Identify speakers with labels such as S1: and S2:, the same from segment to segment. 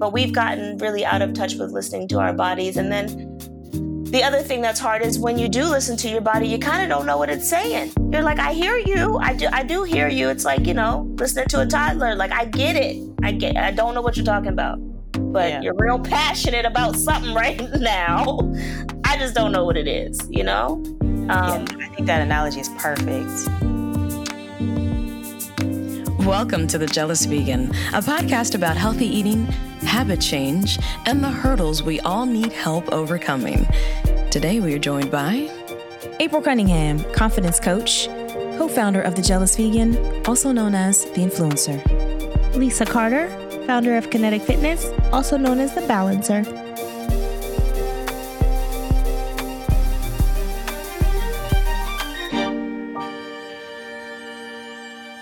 S1: but we've gotten really out of touch with listening to our bodies. And then the other thing that's hard is when you do listen to your body, you kind of don't know what it's saying. You're like, I hear you. I do I do hear you. It's like, you know, listening to a toddler. Like I get it. I get I don't know what you're talking about. But yeah. you're real passionate about something right now. I just don't know what it is, you know?
S2: Um, yeah, I think that analogy is perfect.
S3: Welcome to The Jealous Vegan, a podcast about healthy eating, habit change, and the hurdles we all need help overcoming. Today we are joined by
S4: April Cunningham, confidence coach, co founder of The Jealous Vegan, also known as The Influencer.
S5: Lisa Carter, founder of Kinetic Fitness, also known as The Balancer.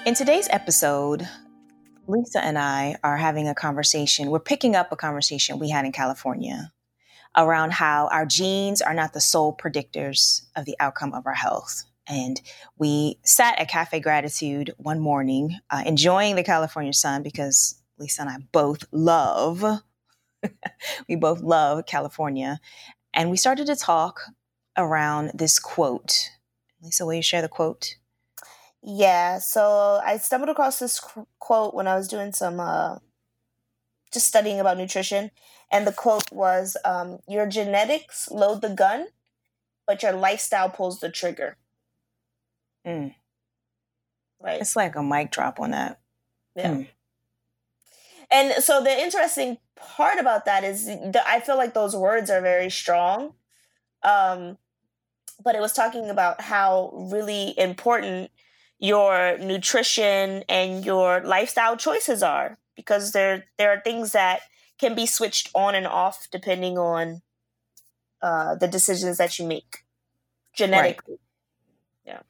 S2: In today's episode, Lisa and I are having a conversation. We're picking up a conversation we had in California around how our genes are not the sole predictors of the outcome of our health. And we sat at Cafe Gratitude one morning, uh, enjoying the California sun because Lisa and I both love, we both love California. And we started to talk around this quote. Lisa, will you share the quote?
S1: Yeah, so I stumbled across this quote when I was doing some uh, just studying about nutrition and the quote was, um, "Your genetics load the gun, but your lifestyle pulls the trigger."
S2: Mm. Right. It's like a mic drop on that.
S1: Yeah. Mm. And so the interesting part about that is I feel like those words are very strong. Um, but it was talking about how really important your nutrition and your lifestyle choices are because there there are things that can be switched on and off depending on uh, the decisions that you make genetically. Right.
S2: Yeah.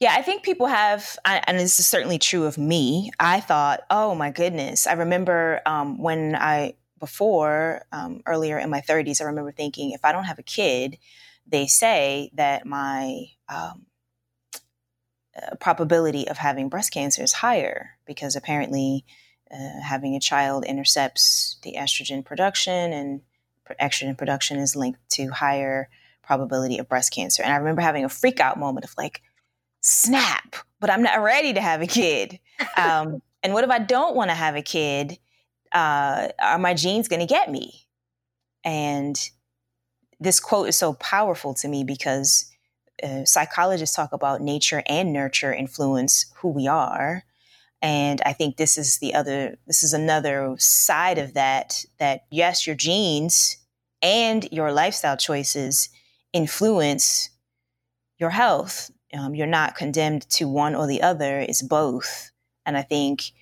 S2: Yeah, I think people have, and this is certainly true of me. I thought, oh my goodness. I remember um, when I, before, um, earlier in my 30s, I remember thinking, if I don't have a kid, they say that my um, uh, probability of having breast cancer is higher because apparently uh, having a child intercepts the estrogen production, and estrogen production is linked to higher probability of breast cancer. And I remember having a freak out moment of like, snap, but I'm not ready to have a kid. Um, and what if I don't want to have a kid? Uh, are my genes going to get me? And this quote is so powerful to me because uh, psychologists talk about nature and nurture influence who we are. And i think this is the other this is another side of that that yes your genes and your lifestyle choices influence your health. Um, you're not condemned to one or the other it's both. And i think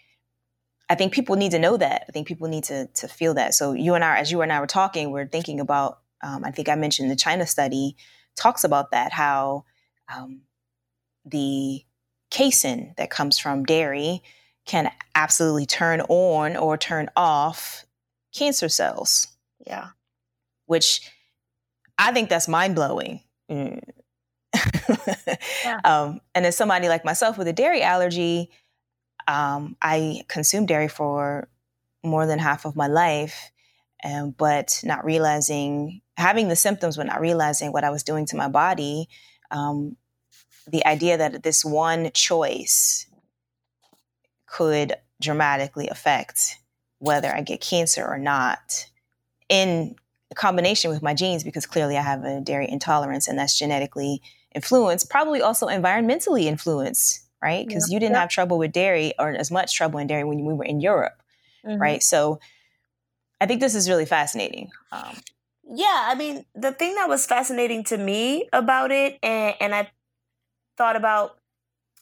S2: i think people need to know that. I think people need to to feel that. So you and i as you and i were talking we're thinking about um, i think i mentioned the china study talks about that how um, the casein that comes from dairy can absolutely turn on or turn off cancer cells.
S1: Yeah.
S2: Which I think that's mind blowing. Mm. yeah. um, and as somebody like myself with a dairy allergy, um, I consumed dairy for more than half of my life, um, but not realizing, having the symptoms, but not realizing what I was doing to my body. Um, the idea that this one choice could dramatically affect whether I get cancer or not in combination with my genes because clearly I have a dairy intolerance and that's genetically influenced, probably also environmentally influenced, right? Because yeah. you didn't yeah. have trouble with dairy or as much trouble in dairy when we were in Europe, mm-hmm. right? So I think this is really fascinating. Um,
S1: yeah, I mean, the thing that was fascinating to me about it, and, and I thought about,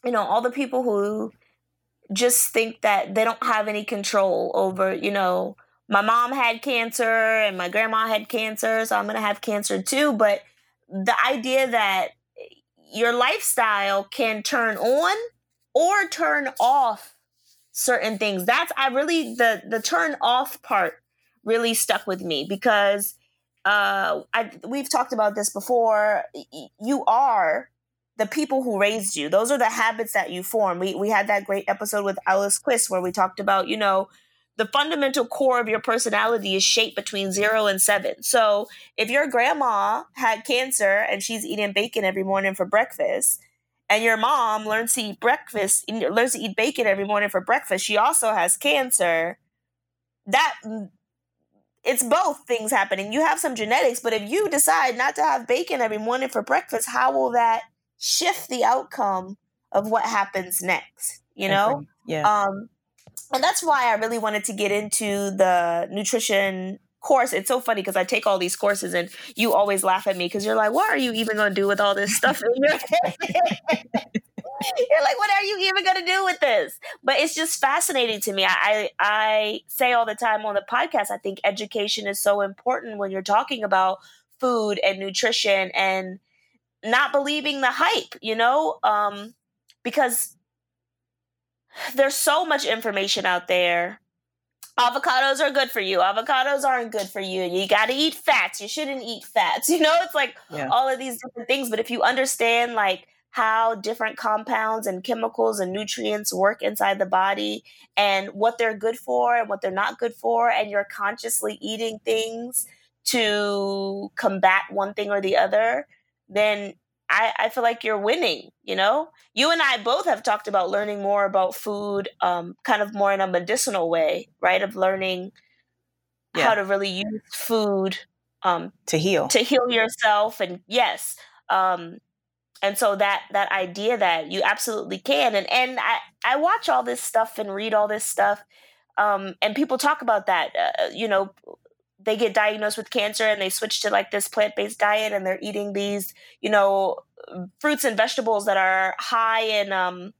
S1: you know, all the people who just think that they don't have any control over, you know, my mom had cancer and my grandma had cancer, so I'm going to have cancer too. But the idea that your lifestyle can turn on or turn off certain things that's i really the the turn off part really stuck with me because uh I, we've talked about this before you are the people who raised you. Those are the habits that you form. We we had that great episode with Alice Quist where we talked about, you know, the fundamental core of your personality is shaped between zero and seven. So if your grandma had cancer and she's eating bacon every morning for breakfast, and your mom learns to eat breakfast, learns to eat bacon every morning for breakfast, she also has cancer. That it's both things happening. You have some genetics, but if you decide not to have bacon every morning for breakfast, how will that shift the outcome of what happens next? You know?
S2: Yeah.
S1: Um, and that's why I really wanted to get into the nutrition course. It's so funny because I take all these courses and you always laugh at me because you're like, what are you even going to do with all this stuff in your head? you're like, what are you even going to do with this? But it's just fascinating to me. I, I, I say all the time on the podcast, I think education is so important when you're talking about food and nutrition and not believing the hype, you know? Um, because there's so much information out there. Avocados are good for you. Avocados aren't good for you. You got to eat fats. You shouldn't eat fats. You know, it's like yeah. all of these different things. But if you understand, like, how different compounds and chemicals and nutrients work inside the body and what they're good for and what they're not good for, and you're consciously eating things to combat one thing or the other, then I, I feel like you're winning, you know? You and I both have talked about learning more about food, um, kind of more in a medicinal way, right? Of learning yeah. how to really use food um,
S2: to heal.
S1: To heal yourself. And yes. Um, and so that that idea that you absolutely can and and I, I watch all this stuff and read all this stuff um, and people talk about that uh, you know they get diagnosed with cancer and they switch to like this plant-based diet and they're eating these you know fruits and vegetables that are high in um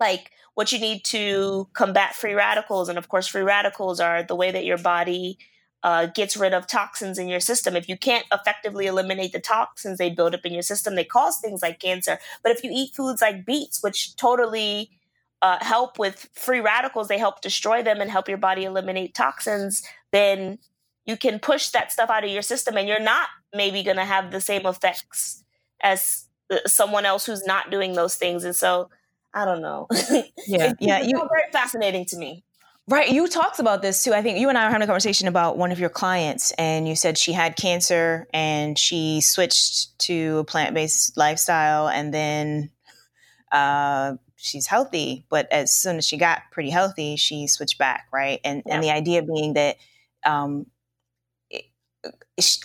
S1: like what you need to combat free radicals. And of course free radicals are the way that your body uh, gets rid of toxins in your system. If you can't effectively eliminate the toxins they build up in your system they cause things like cancer. But if you eat foods like beets which totally uh, help with free radicals they help destroy them and help your body eliminate toxins then you can push that stuff out of your system and you're not maybe going to have the same effects as uh, someone else who's not doing those things. And so i don't know.
S2: Yeah yeah
S1: you very fascinating to me
S2: right you talked about this too i think you and i were having a conversation about one of your clients and you said she had cancer and she switched to a plant-based lifestyle and then uh, she's healthy but as soon as she got pretty healthy she switched back right and yeah. and the idea being that um,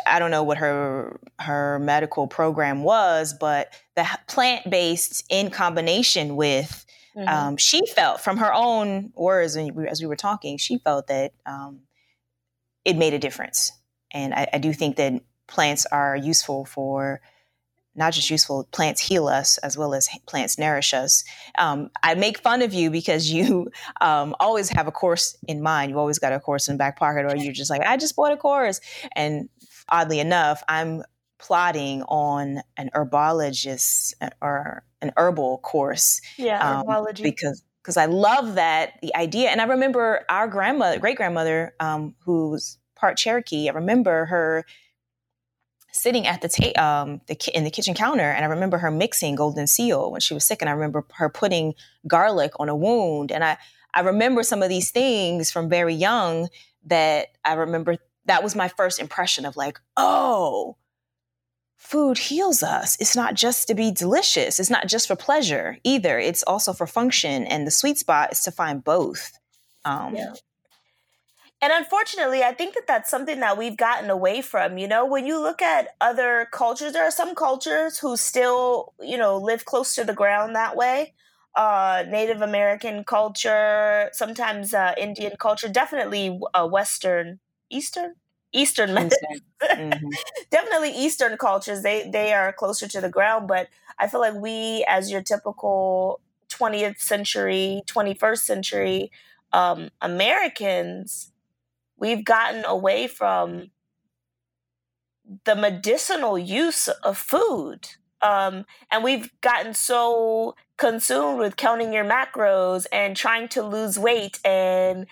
S2: I don't know what her her medical program was, but the plant based in combination with mm-hmm. um, she felt from her own words as we were talking, she felt that um, it made a difference, and I, I, do think that plants are useful for not just useful plants heal us as well as plants nourish us. Um, i make fun of you because you um, always have a course in mind. You always got a course in back pocket or you're just like i just bought a course. And oddly enough i'm plotting on an herbologist uh, or an herbal course
S1: yeah um, herbology
S2: because because i love that the idea and i remember our grandmother great grandmother um, who's part cherokee i remember her sitting at the ta- um, the ki- in the kitchen counter, and I remember her mixing golden seal when she was sick, and I remember her putting garlic on a wound, and I I remember some of these things from very young that I remember. That was my first impression of like, oh, food heals us. It's not just to be delicious. It's not just for pleasure either. It's also for function, and the sweet spot is to find both. Um,
S1: yeah. And unfortunately, I think that that's something that we've gotten away from. You know, when you look at other cultures, there are some cultures who still, you know, live close to the ground that way. Uh, Native American culture, sometimes uh, Indian culture, definitely uh, Western, Eastern, Eastern, mm-hmm. definitely Eastern cultures. They they are closer to the ground, but I feel like we, as your typical 20th century, 21st century um, Americans, we've gotten away from the medicinal use of food. Um, and we've gotten so consumed with counting your macros and trying to lose weight and,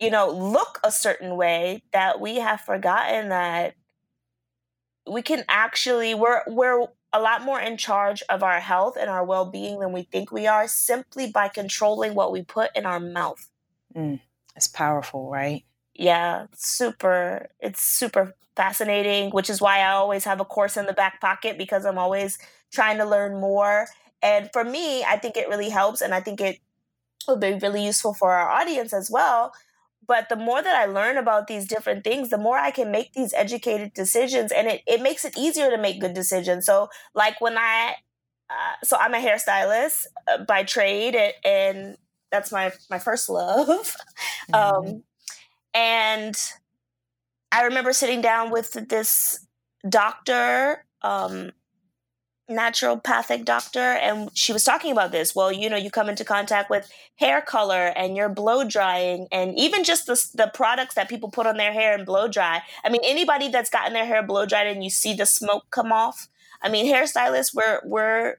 S1: you know, look a certain way that we have forgotten that we can actually, we're, we're, a lot more in charge of our health and our well being than we think we are simply by controlling what we put in our mouth.
S2: Mm. It's powerful, right?
S1: Yeah, super. It's super fascinating, which is why I always have a course in the back pocket because I'm always trying to learn more. And for me, I think it really helps, and I think it will be really useful for our audience as well. But the more that I learn about these different things, the more I can make these educated decisions, and it, it makes it easier to make good decisions. So, like when I, uh, so I'm a hairstylist uh, by trade, and, and, that's my my first love. Mm-hmm. Um, and I remember sitting down with this doctor, um, naturopathic doctor, and she was talking about this. Well, you know, you come into contact with hair color and you're blow drying, and even just the, the products that people put on their hair and blow dry. I mean, anybody that's gotten their hair blow dried and you see the smoke come off. I mean, hairstylists, we're we're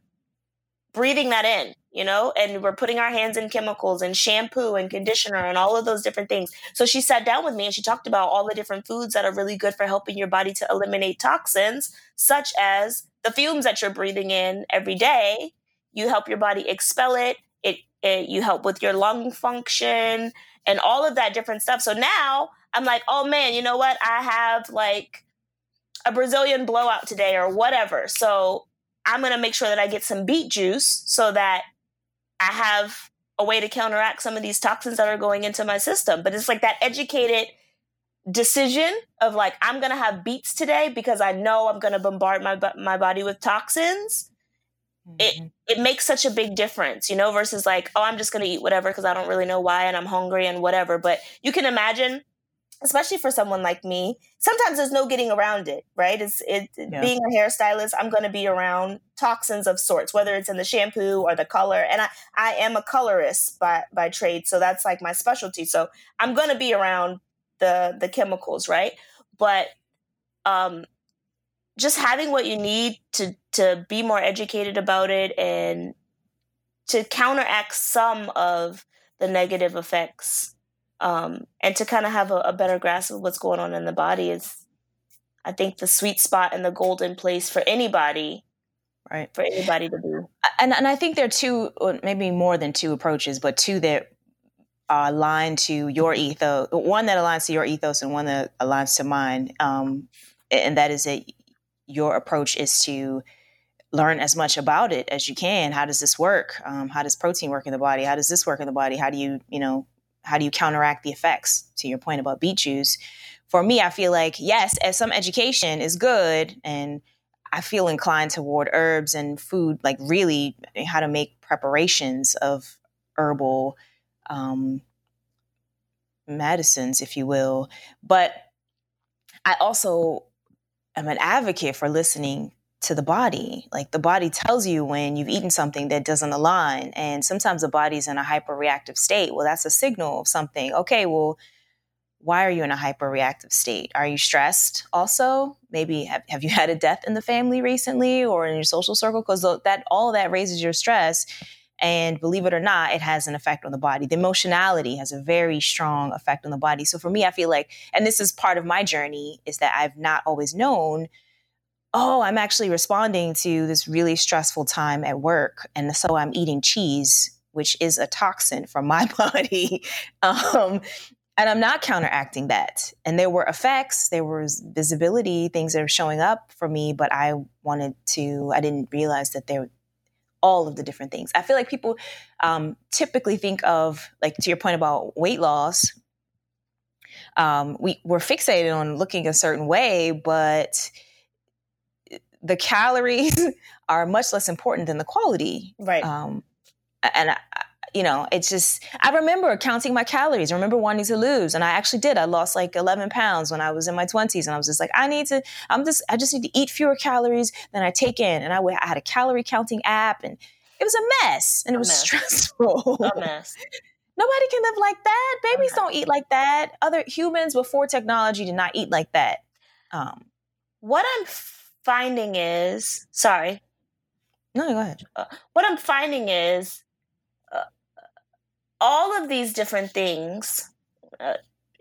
S1: breathing that in, you know, and we're putting our hands in chemicals and shampoo and conditioner and all of those different things. So she sat down with me and she talked about all the different foods that are really good for helping your body to eliminate toxins, such as the fumes that you're breathing in every day. You help your body expel it. It, it you help with your lung function and all of that different stuff. So now I'm like, oh man, you know what? I have like a Brazilian blowout today or whatever. So I'm going to make sure that I get some beet juice so that I have a way to counteract some of these toxins that are going into my system. But it's like that educated decision of like I'm going to have beets today because I know I'm going to bombard my my body with toxins. Mm-hmm. It it makes such a big difference, you know, versus like, oh, I'm just going to eat whatever because I don't really know why and I'm hungry and whatever. But you can imagine especially for someone like me, sometimes there's no getting around it, right? It's it yeah. being a hairstylist, I'm going to be around toxins of sorts, whether it's in the shampoo or the color. And I I am a colorist by by trade, so that's like my specialty. So I'm going to be around the the chemicals, right? But um just having what you need to to be more educated about it and to counteract some of the negative effects um, and to kind of have a, a, better grasp of what's going on in the body is i think the sweet spot and the golden place for anybody
S2: right
S1: for anybody to do
S2: and, and i think there are two maybe more than two approaches but two that are aligned to your ethos one that aligns to your ethos and one that aligns to mine um, and that is that your approach is to learn as much about it as you can. How does this work? Um, how does protein work in the body? How does this work in the body? How do you you know how do you counteract the effects? To your point about beet juice for me i feel like yes as some education is good and i feel inclined toward herbs and food like really how to make preparations of herbal um, medicines if you will but i also am an advocate for listening to the body. Like the body tells you when you've eaten something that doesn't align. And sometimes the body's in a hyperreactive state. Well, that's a signal of something. Okay, well, why are you in a hyperreactive state? Are you stressed also? Maybe have, have you had a death in the family recently or in your social circle? Because that all that raises your stress. And believe it or not, it has an effect on the body. The emotionality has a very strong effect on the body. So for me, I feel like, and this is part of my journey, is that I've not always known oh, I'm actually responding to this really stressful time at work. And so I'm eating cheese, which is a toxin from my body. um, and I'm not counteracting that. And there were effects, there was visibility, things that are showing up for me, but I wanted to, I didn't realize that there all of the different things. I feel like people um, typically think of, like to your point about weight loss, um, we, we're fixated on looking a certain way, but the calories are much less important than the quality.
S1: Right.
S2: Um, and I, you know, it's just, I remember counting my calories. I remember wanting to lose. And I actually did. I lost like 11 pounds when I was in my 20s. And I was just like, I need to, I'm just, I just need to eat fewer calories than I take in. And I, I had a calorie counting app and it was a mess and it was stressful.
S1: A mess.
S2: Nobody can live like that. Babies don't eat like that. Other humans before technology did not eat like that. Um,
S1: what I'm finding is sorry.
S2: No, go ahead.
S1: Uh, what I'm finding is all of these different things. Uh,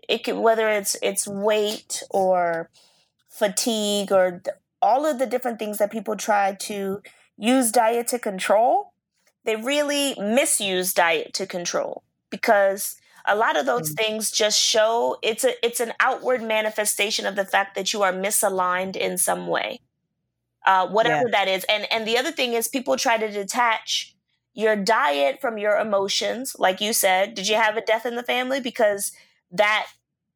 S1: it can, whether it's it's weight or fatigue or th- all of the different things that people try to use diet to control, they really misuse diet to control because a lot of those mm. things just show it's a it's an outward manifestation of the fact that you are misaligned in some way uh, whatever yeah. that is and and the other thing is people try to detach your diet from your emotions like you said did you have a death in the family? Because that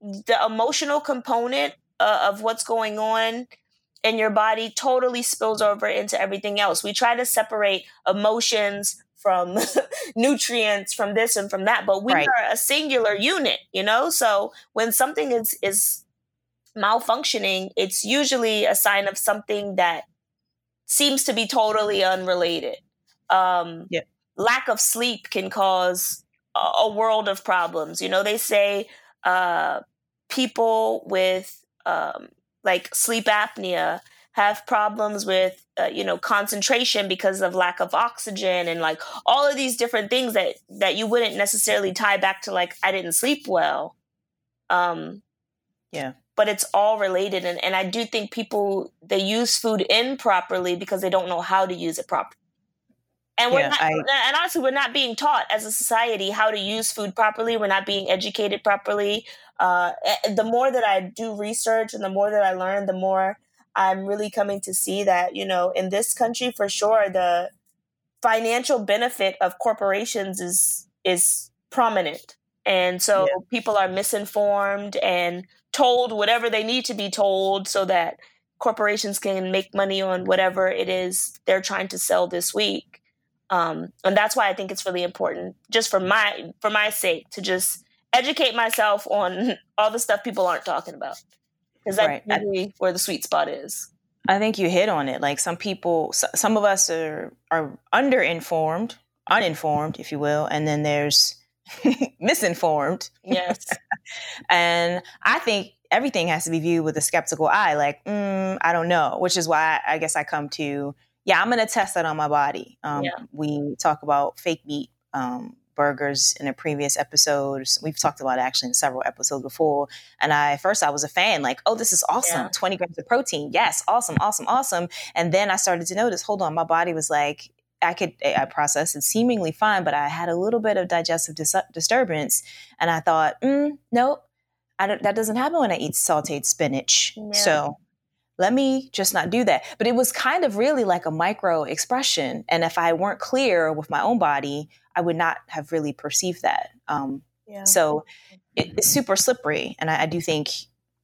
S1: the emotional component uh, of what's going on in your body totally spills over into everything else. We try to separate emotions from nutrients from this and from that but we right. are a singular unit you know? So when something is is malfunctioning it's usually a sign of something that seems to be totally unrelated um yeah. lack of sleep can cause a, a world of problems you know they say uh people with um like sleep apnea have problems with uh, you know concentration because of lack of oxygen and like all of these different things that that you wouldn't necessarily tie back to like I didn't sleep well. Um
S2: yeah.
S1: But it's all related and, and I do think people they use food improperly because they don't know how to use it properly. And we're yeah, not, I, and honestly, we're not being taught as a society how to use food properly. We're not being educated properly. Uh, the more that I do research and the more that I learn, the more I'm really coming to see that, you know, in this country for sure the financial benefit of corporations is is prominent. And so yeah. people are misinformed and told whatever they need to be told so that corporations can make money on whatever it is they're trying to sell this week. Um, and that's why I think it's really important, just for my for my sake, to just educate myself on all the stuff people aren't talking about because that's right. really where the sweet spot is.
S2: I think you hit on it. Like some people, some of us are are underinformed, uninformed, if you will, and then there's misinformed.
S1: Yes,
S2: and I think everything has to be viewed with a skeptical eye. Like, mm, I don't know, which is why I guess I come to, yeah, I'm to test that on my body. Um, yeah. We talk about fake meat um, burgers in a previous episode. We've talked about it actually in several episodes before. And I first I was a fan, like, oh, this is awesome. Yeah. 20 grams of protein. Yes, awesome, awesome, awesome. And then I started to notice, hold on, my body was like, I could I processed it seemingly fine, but I had a little bit of digestive dis- disturbance, and I thought, mm, nope, that doesn't happen when I eat sautéed spinach. Yeah. So let me just not do that. But it was kind of really like a micro expression, and if I weren't clear with my own body, I would not have really perceived that. Um, yeah. So it, it's super slippery, and I, I, do think,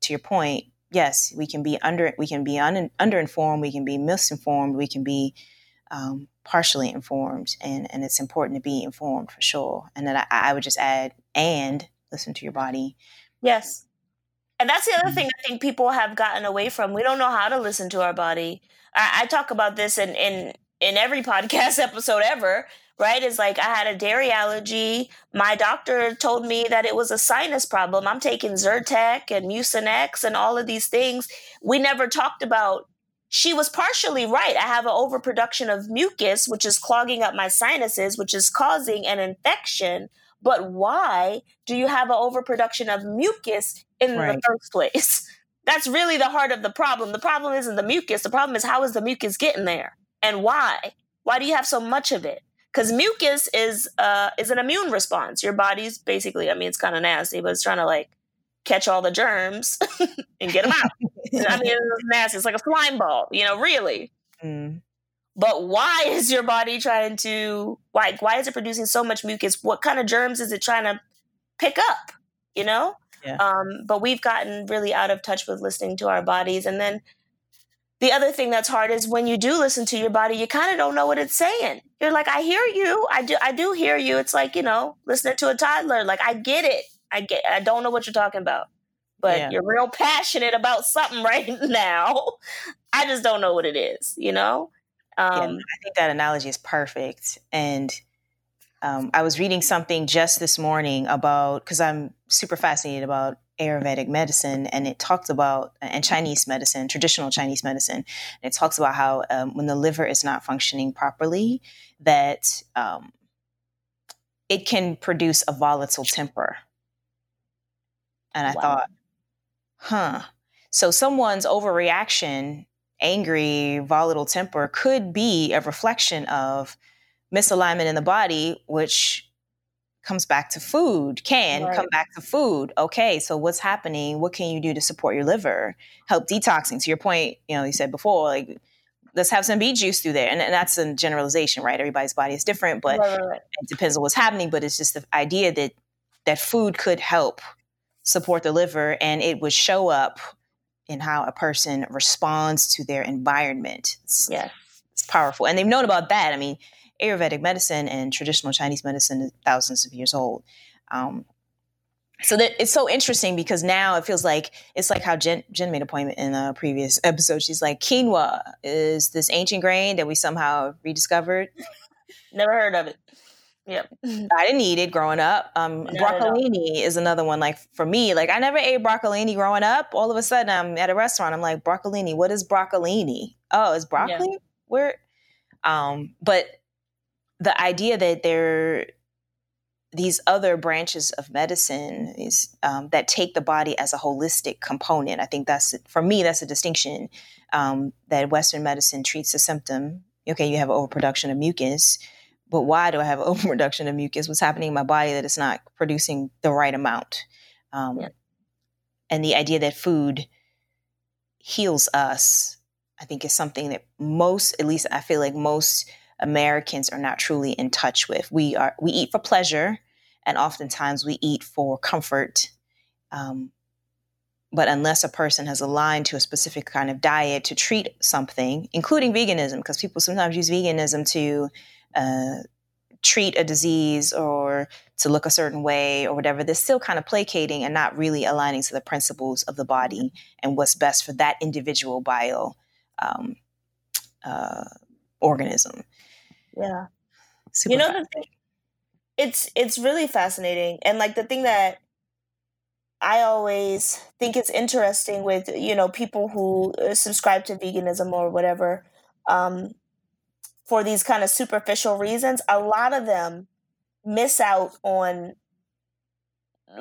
S2: to your point, yes, we can be under we can be un, underinformed, we can be misinformed, we can be um, partially informed, and and it's important to be informed for sure. And then I, I would just add and listen to your body.
S1: Yes. And that's the other thing mm-hmm. I think people have gotten away from. We don't know how to listen to our body. I, I talk about this in, in in every podcast episode ever right? Is like I had a dairy allergy. My doctor told me that it was a sinus problem. I'm taking Zyrtec and Mucinex and all of these things. We never talked about. She was partially right. I have an overproduction of mucus, which is clogging up my sinuses, which is causing an infection. But why do you have an overproduction of mucus in right. the first place? That's really the heart of the problem. The problem isn't the mucus. The problem is how is the mucus getting there and why? Why do you have so much of it? because mucus is uh is an immune response. Your body's basically, I mean, it's kind of nasty, but it's trying to like catch all the germs and get them out. I mean, it's nasty. It's like a slime ball, you know, really. Mm. But why is your body trying to why why is it producing so much mucus? What kind of germs is it trying to pick up? You know. Yeah. Um, but we've gotten really out of touch with listening to our bodies, and then the other thing that's hard is when you do listen to your body, you kind of don't know what it's saying. You're like, I hear you. I do I do hear you. It's like, you know, listening to a toddler. Like I get it. I get I don't know what you're talking about. But yeah. you're real passionate about something right now. I just don't know what it is, you know?
S2: Um, yeah, I think that analogy is perfect. And um, I was reading something just this morning about because I'm super fascinated about Ayurvedic medicine, and it talks about and Chinese medicine, traditional Chinese medicine. it talks about how um, when the liver is not functioning properly, that um, it can produce a volatile temper. And I wow. thought, huh. So someone's overreaction, angry, volatile temper could be a reflection of misalignment in the body, which comes back to food, can right. come back to food. Okay, so what's happening? What can you do to support your liver? Help detoxing. To your point, you know, you said before, like let's have some beet juice through there. And, and that's a generalization, right? Everybody's body is different, but right, right, it depends on what's happening. But it's just the idea that that food could help support the liver and it would show up in how a person responds to their environment. It's,
S1: yeah.
S2: It's powerful. And they've known about that. I mean, Ayurvedic medicine and traditional Chinese medicine is thousands of years old. Um, so that it's so interesting because now it feels like it's like how Jen, Jen made a point in a previous episode. She's like, quinoa is this ancient grain that we somehow rediscovered.
S1: Never heard of it. Yep.
S2: I didn't eat it growing up. Um, broccolini is another one. Like for me, like I never ate broccolini growing up. All of a sudden, I'm at a restaurant. I'm like, broccolini. What is broccolini? Oh, it's broccoli. Yeah. Where? Um, but the idea that there these other branches of medicine is um, that take the body as a holistic component. I think that's for me that's a distinction um, that Western medicine treats a symptom. Okay, you have overproduction of mucus, but why do I have overproduction of mucus? What's happening in my body that it's not producing the right amount? Um, yeah. And the idea that food heals us, I think, is something that most, at least I feel like most Americans are not truly in touch with. We are we eat for pleasure, and oftentimes we eat for comfort. Um, but unless a person has aligned to a specific kind of diet to treat something, including veganism, because people sometimes use veganism to uh, treat a disease or to look a certain way or whatever, they're still kind of placating and not really aligning to the principles of the body and what's best for that individual bio um, uh, organism.
S1: Yeah. Super you know the thing it's it's really fascinating and like the thing that I always think is interesting with you know people who uh, subscribe to veganism or whatever um, for these kind of superficial reasons. A lot of them miss out on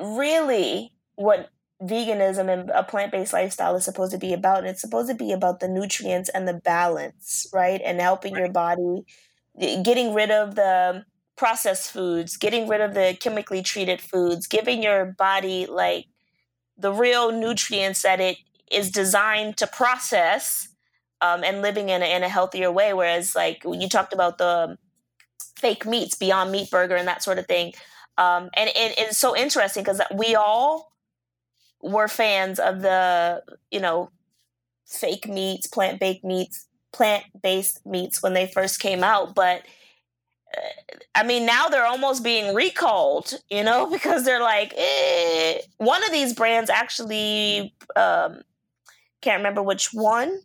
S1: really what veganism and a plant-based lifestyle is supposed to be about and it's supposed to be about the nutrients and the balance right and helping your body getting rid of the processed foods, getting rid of the chemically treated foods, giving your body like the real nutrients that it is designed to process um, and living in a, in a healthier way. Whereas, like when you talked about the fake meats, Beyond Meat Burger, and that sort of thing, um, and it, it's so interesting because we all were fans of the you know fake meats, plant baked meats, plant based meats when they first came out, but I mean, now they're almost being recalled, you know, because they're like, eh. one of these brands actually, um, can't remember which one.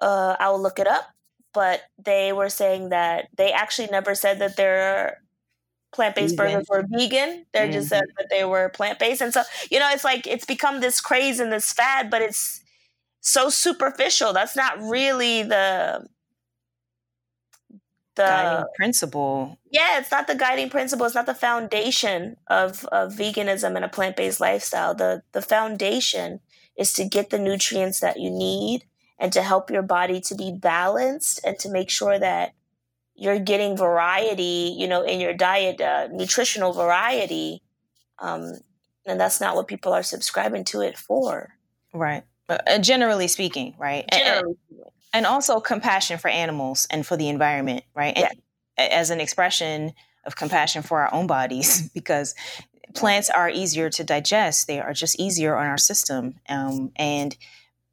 S1: Uh, I will look it up, but they were saying that they actually never said that their plant based burgers were vegan. They mm-hmm. just said that they were plant based, and so you know, it's like it's become this craze and this fad, but it's so superficial. That's not really the
S2: the guiding principle.
S1: Yeah, it's not the guiding principle. It's not the foundation of, of veganism and a plant based lifestyle. The the foundation is to get the nutrients that you need and to help your body to be balanced and to make sure that you're getting variety, you know, in your diet, uh, nutritional variety. Um, and that's not what people are subscribing to it for.
S2: Right. Uh, generally speaking, right? Generally speaking and also compassion for animals and for the environment, right? Yeah. as an expression of compassion for our own bodies, because plants are easier to digest; they are just easier on our system. Um, and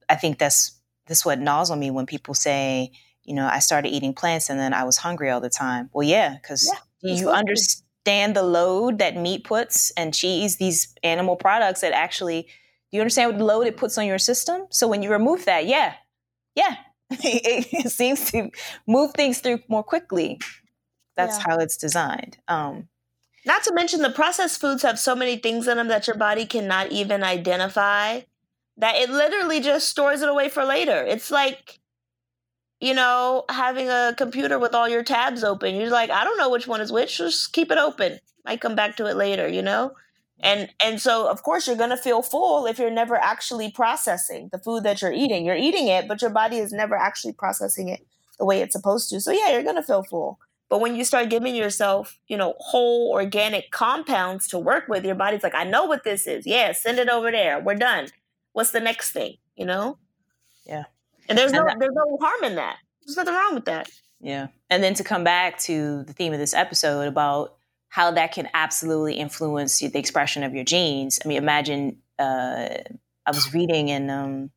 S2: I think that's that's what gnaws on me when people say, you know, I started eating plants and then I was hungry all the time. Well, yeah, because yeah, you understand the load that meat puts and cheese, these animal products that actually. Do you understand what load it puts on your system? So when you remove that, yeah, yeah, it seems to move things through more quickly. That's yeah. how it's designed. Um,
S1: not to mention the processed foods have so many things in them that your body cannot even identify that it literally just stores it away for later. It's like, you know, having a computer with all your tabs open. You're like, I don't know which one is which. Just keep it open. Might come back to it later, you know? And and so of course you're going to feel full if you're never actually processing the food that you're eating you're eating it but your body is never actually processing it the way it's supposed to so yeah you're going to feel full But when you start giving yourself, you know, whole organic compounds to work with, your body's like, I know what this is. Yeah, send it over there. We're done. What's the next thing? You know?
S2: Yeah.
S1: And there's no there's no harm in that. There's nothing wrong with that.
S2: Yeah. And then to come back to the theme of this episode about how that can absolutely influence the expression of your genes. I mean, imagine uh, I was reading and um,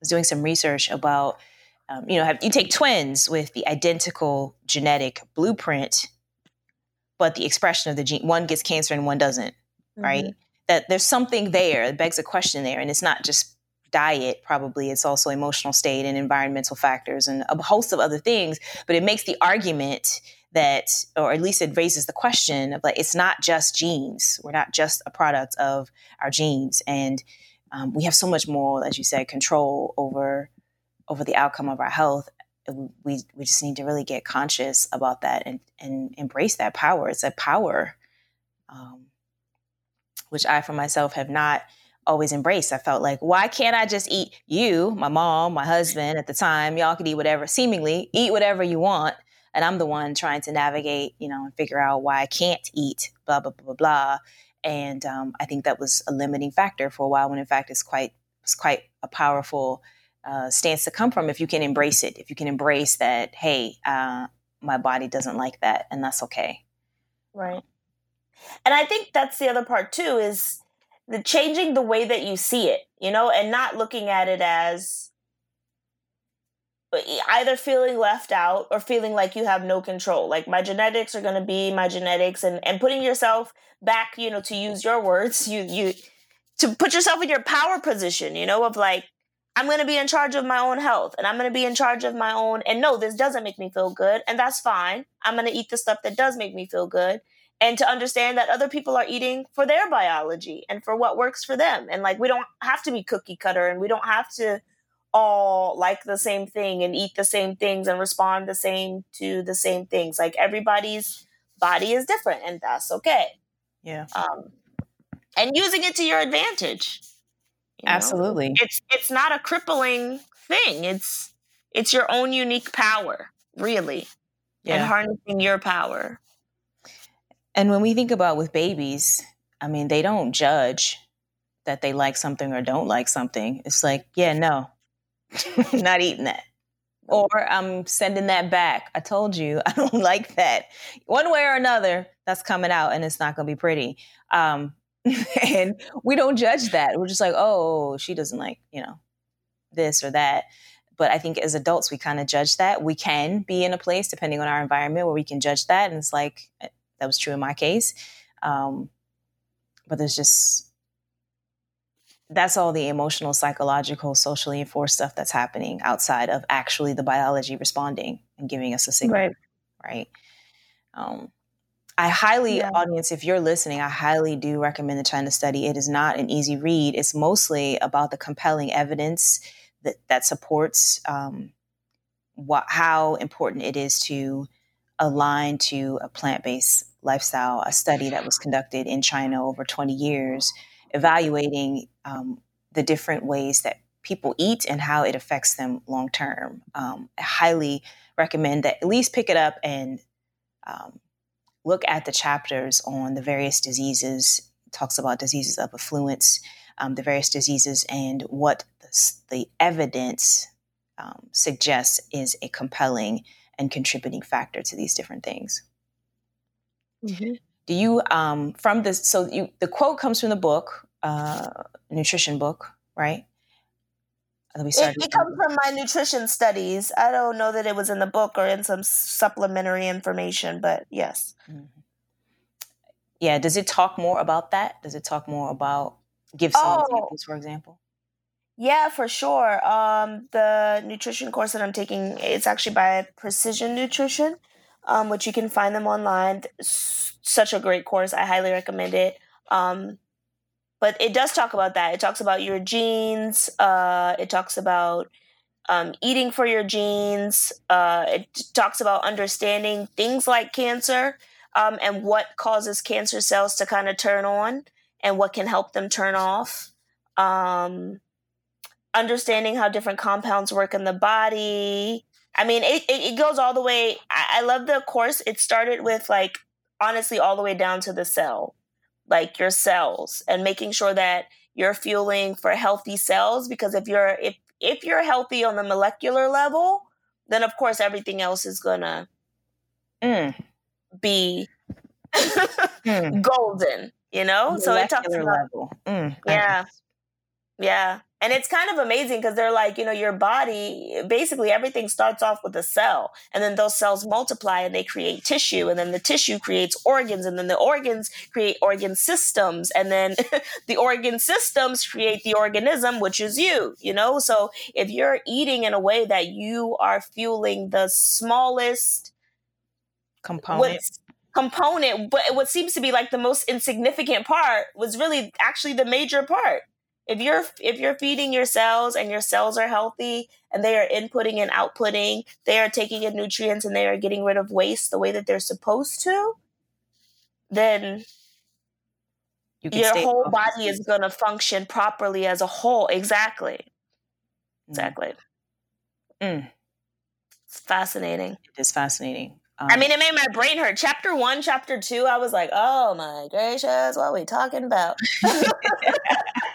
S2: was doing some research about, um, you know, have, you take twins with the identical genetic blueprint, but the expression of the gene, one gets cancer and one doesn't, mm-hmm. right? That there's something there that begs a question there. And it's not just diet, probably, it's also emotional state and environmental factors and a host of other things. But it makes the argument that, or at least it raises the question of like, it's not just genes. We're not just a product of our genes. And um, we have so much more, as you said, control over over the outcome of our health. We we just need to really get conscious about that and and embrace that power. It's a power, um, which I for myself have not always embraced. I felt like, why can't I just eat you, my mom, my husband at the time? Y'all could eat whatever, seemingly eat whatever you want and I'm the one trying to navigate, you know, and figure out why I can't eat, blah blah blah blah blah. And um, I think that was a limiting factor for a while. When in fact, it's quite it's quite a powerful uh, stance to come from if you can embrace it. If you can embrace that, hey, uh, my body doesn't like that, and that's okay.
S1: Right. And I think that's the other part too is the changing the way that you see it, you know, and not looking at it as either feeling left out or feeling like you have no control. Like my genetics are going to be my genetics and and putting yourself back you know to use your words you you to put yourself in your power position you know of like i'm going to be in charge of my own health and i'm going to be in charge of my own and no this doesn't make me feel good and that's fine. I'm going to eat the stuff that does make me feel good and to understand that other people are eating for their biology and for what works for them and like we don't have to be cookie cutter and we don't have to all like the same thing and eat the same things and respond the same to the same things. Like everybody's body is different and that's okay.
S2: Yeah.
S1: Um, and using it to your advantage.
S2: You know? Absolutely.
S1: It's it's not a crippling thing. It's it's your own unique power, really. Yeah. And harnessing your power.
S2: And when we think about with babies, I mean, they don't judge that they like something or don't like something. It's like, yeah, no, not eating that. Or I'm sending that back. I told you I don't like that. One way or another, that's coming out and it's not going to be pretty. Um, and we don't judge that. We're just like, oh, she doesn't like, you know, this or that. But I think as adults, we kind of judge that. We can be in a place, depending on our environment, where we can judge that. And it's like, eh, that was true in my case. Um, but there's just that's all the emotional, psychological, socially enforced stuff that's happening outside of actually the biology responding and giving us a signal. Right. Right. Um, I highly, yeah. audience, if you're listening, I highly do recommend the China study. It is not an easy read. It's mostly about the compelling evidence that that supports um, what how important it is to align to a plant based lifestyle. A study that was conducted in China over 20 years evaluating um, the different ways that people eat and how it affects them long term. Um, I highly recommend that at least pick it up and um, look at the chapters on the various diseases. It talks about diseases of affluence, um, the various diseases, and what the, the evidence um, suggests is a compelling and contributing factor to these different things. Mm-hmm do you um from this so you the quote comes from the book uh nutrition book right
S1: let me start it, it comes from my nutrition studies i don't know that it was in the book or in some supplementary information but yes mm-hmm.
S2: yeah does it talk more about that does it talk more about give some oh. examples for example
S1: yeah, for sure. Um, the nutrition course that I'm taking, it's actually by Precision Nutrition, um, which you can find them online such a great course. I highly recommend it. Um, but it does talk about that. It talks about your genes. Uh, it talks about um, eating for your genes. Uh, it talks about understanding things like cancer um, and what causes cancer cells to kind of turn on and what can help them turn off. Um, understanding how different compounds work in the body. I mean, it, it, it goes all the way. I, I love the course. It started with like honestly all the way down to the cell, like your cells, and making sure that you're fueling for healthy cells. Because if you're if if you're healthy on the molecular level, then of course everything else is gonna
S2: Mm.
S1: be
S2: Mm.
S1: golden. You know, so it talks about
S2: level. Mm.
S1: Yeah. Yeah. And it's kind of amazing because they're like, you know, your body, basically everything starts off with a cell. And then those cells multiply and they create tissue. And then the tissue creates organs. And then the organs create organ systems. And then the organ systems create the organism, which is you, you know? So if you're eating in a way that you are fueling the smallest
S2: Component.
S1: component, but what seems to be like the most insignificant part was really actually the major part. If you're if you're feeding your cells and your cells are healthy and they are inputting and outputting, they are taking in nutrients and they are getting rid of waste the way that they're supposed to, then
S2: You
S1: your whole
S2: off
S1: body is going to function properly as a whole. Exactly.
S2: Mm.
S1: Exactly.
S2: Mm.
S1: It's fascinating.
S2: It's fascinating. Um,
S1: I mean, it made my brain hurt. Chapter one, chapter two, I was like, oh my gracious, what are we talking about?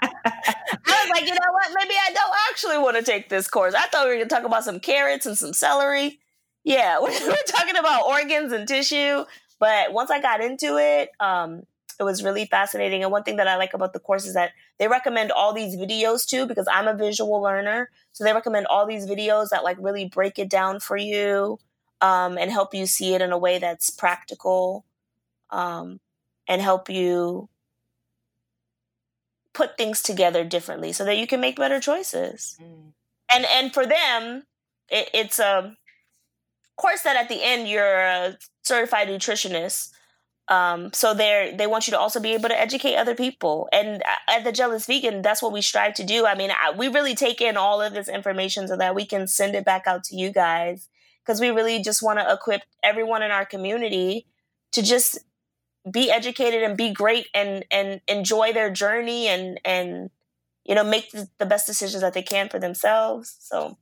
S1: Like, you know what? Maybe I don't actually want to take this course. I thought we were going to talk about some carrots and some celery. Yeah, we're talking about organs and tissue. But once I got into it, um, it was really fascinating. And one thing that I like about the course is that they recommend all these videos too, because I'm a visual learner. So they recommend all these videos that like really break it down for you um, and help you see it in a way that's practical um, and help you put things together differently so that you can make better choices.
S2: Mm.
S1: and and for them it, it's a course that at the end you're a certified nutritionist um, so they're they want you to also be able to educate other people. And at the jealous vegan that's what we strive to do. I mean I, we really take in all of this information so that we can send it back out to you guys because we really just want to equip everyone in our community to just be educated and be great and and enjoy their journey and and you know make the, the best decisions that they can for themselves so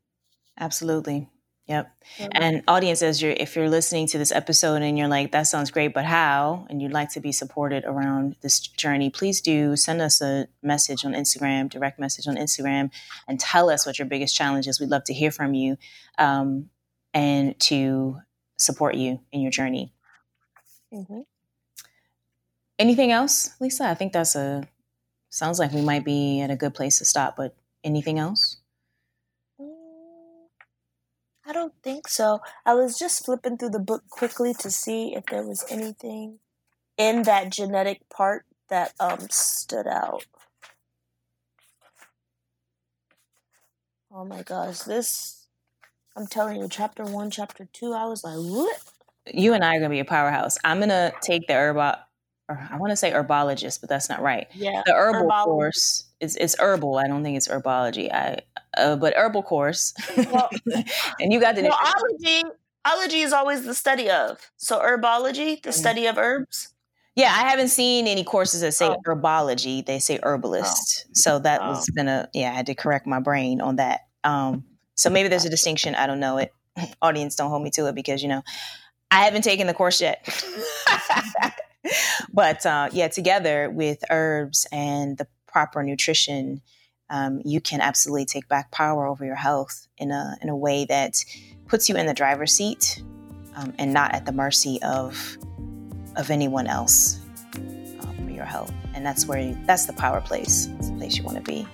S2: Absolutely. Yep. And audience, as you're if you're listening to this episode and you're like, that sounds great, but how? And you'd like to be supported around this journey, please do send us a message on Instagram, direct message on Instagram, and tell us what your biggest challenge is. We'd love to hear from you um, and to support you in your journey.
S1: Mhm.
S2: Anything else, Lisa? I think that's a sounds like we might be at a good place to stop, but anything else?
S1: Mm, I don't think so. I was just flipping through the book quickly to see if there was anything in that genetic part that um stood out. Oh my gosh, this I'm telling you, chapter one, chapter two, I was like, what?
S2: you and I are gonna be a powerhouse. I'm gonna take the herbo, or I want to say herbologist, but that's not right.
S1: Yeah.
S2: The herbal
S1: Herbology.
S2: course is it's herbal. I don't think it's herbology. I uh, but herbal course,
S1: Well-
S2: and you got the
S1: Well, ology, ology is always the study of. So herbology, the
S2: Mhm.
S1: study of herbs.
S2: yeah. I haven't seen any courses that say
S1: Oh.
S2: herbology. They say herbalist. So that
S1: Oh.
S2: was been a yeah. I had to correct my brain on that. Um, so maybe there's a distinction. I don't know it. Audience, don't hold me to it because you know I haven't taken the course yet. but uh, yeah, together with herbs and the proper nutrition, um, you can absolutely take back power over your health in a in a way that puts you in the driver's seat um, and not at the mercy of of anyone else um, for your health. And that's where you, that's the power place. It's the place you want to be.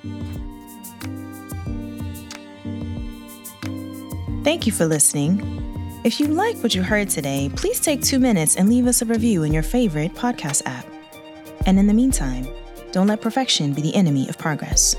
S4: Thank you for listening. If you like what you heard today, please take two minutes and leave us a review in your favorite podcast app. And in the meantime, don't let perfection be the enemy of progress.